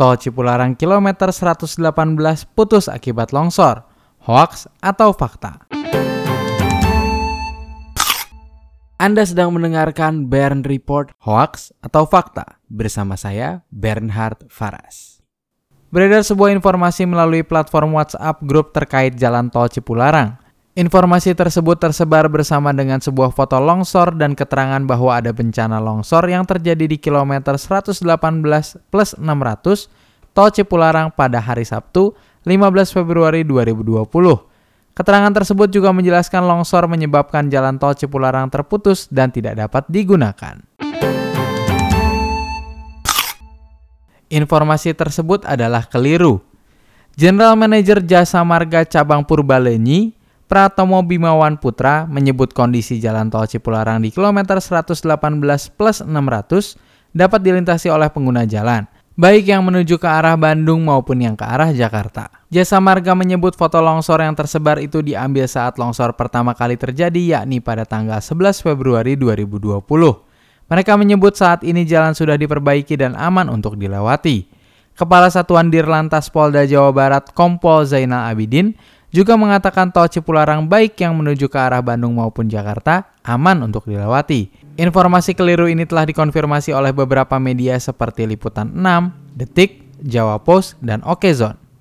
Tol Cipularang kilometer 118 putus akibat longsor. Hoax atau fakta? Anda sedang mendengarkan Bern Report Hoax atau Fakta bersama saya Bernhard Faras. Beredar sebuah informasi melalui platform WhatsApp grup terkait jalan tol Cipularang. Informasi tersebut tersebar bersama dengan sebuah foto longsor dan keterangan bahwa ada bencana longsor yang terjadi di kilometer 118 plus 600 tol Cipularang pada hari Sabtu 15 Februari 2020. Keterangan tersebut juga menjelaskan longsor menyebabkan jalan tol Cipularang terputus dan tidak dapat digunakan. Informasi tersebut adalah keliru. General Manager Jasa Marga Cabang Purbalenyi, Pratomo Bimawan Putra menyebut kondisi jalan tol Cipularang di kilometer 118 plus 600 dapat dilintasi oleh pengguna jalan baik yang menuju ke arah Bandung maupun yang ke arah Jakarta. Jasa Marga menyebut foto longsor yang tersebar itu diambil saat longsor pertama kali terjadi yakni pada tanggal 11 Februari 2020. Mereka menyebut saat ini jalan sudah diperbaiki dan aman untuk dilewati. Kepala Satuan Dirlantas Polda Jawa Barat Kompol Zainal Abidin juga mengatakan tol Cipularang baik yang menuju ke arah Bandung maupun Jakarta aman untuk dilewati. Informasi keliru ini telah dikonfirmasi oleh beberapa media seperti Liputan 6, Detik, Jawa Post, dan Okezone.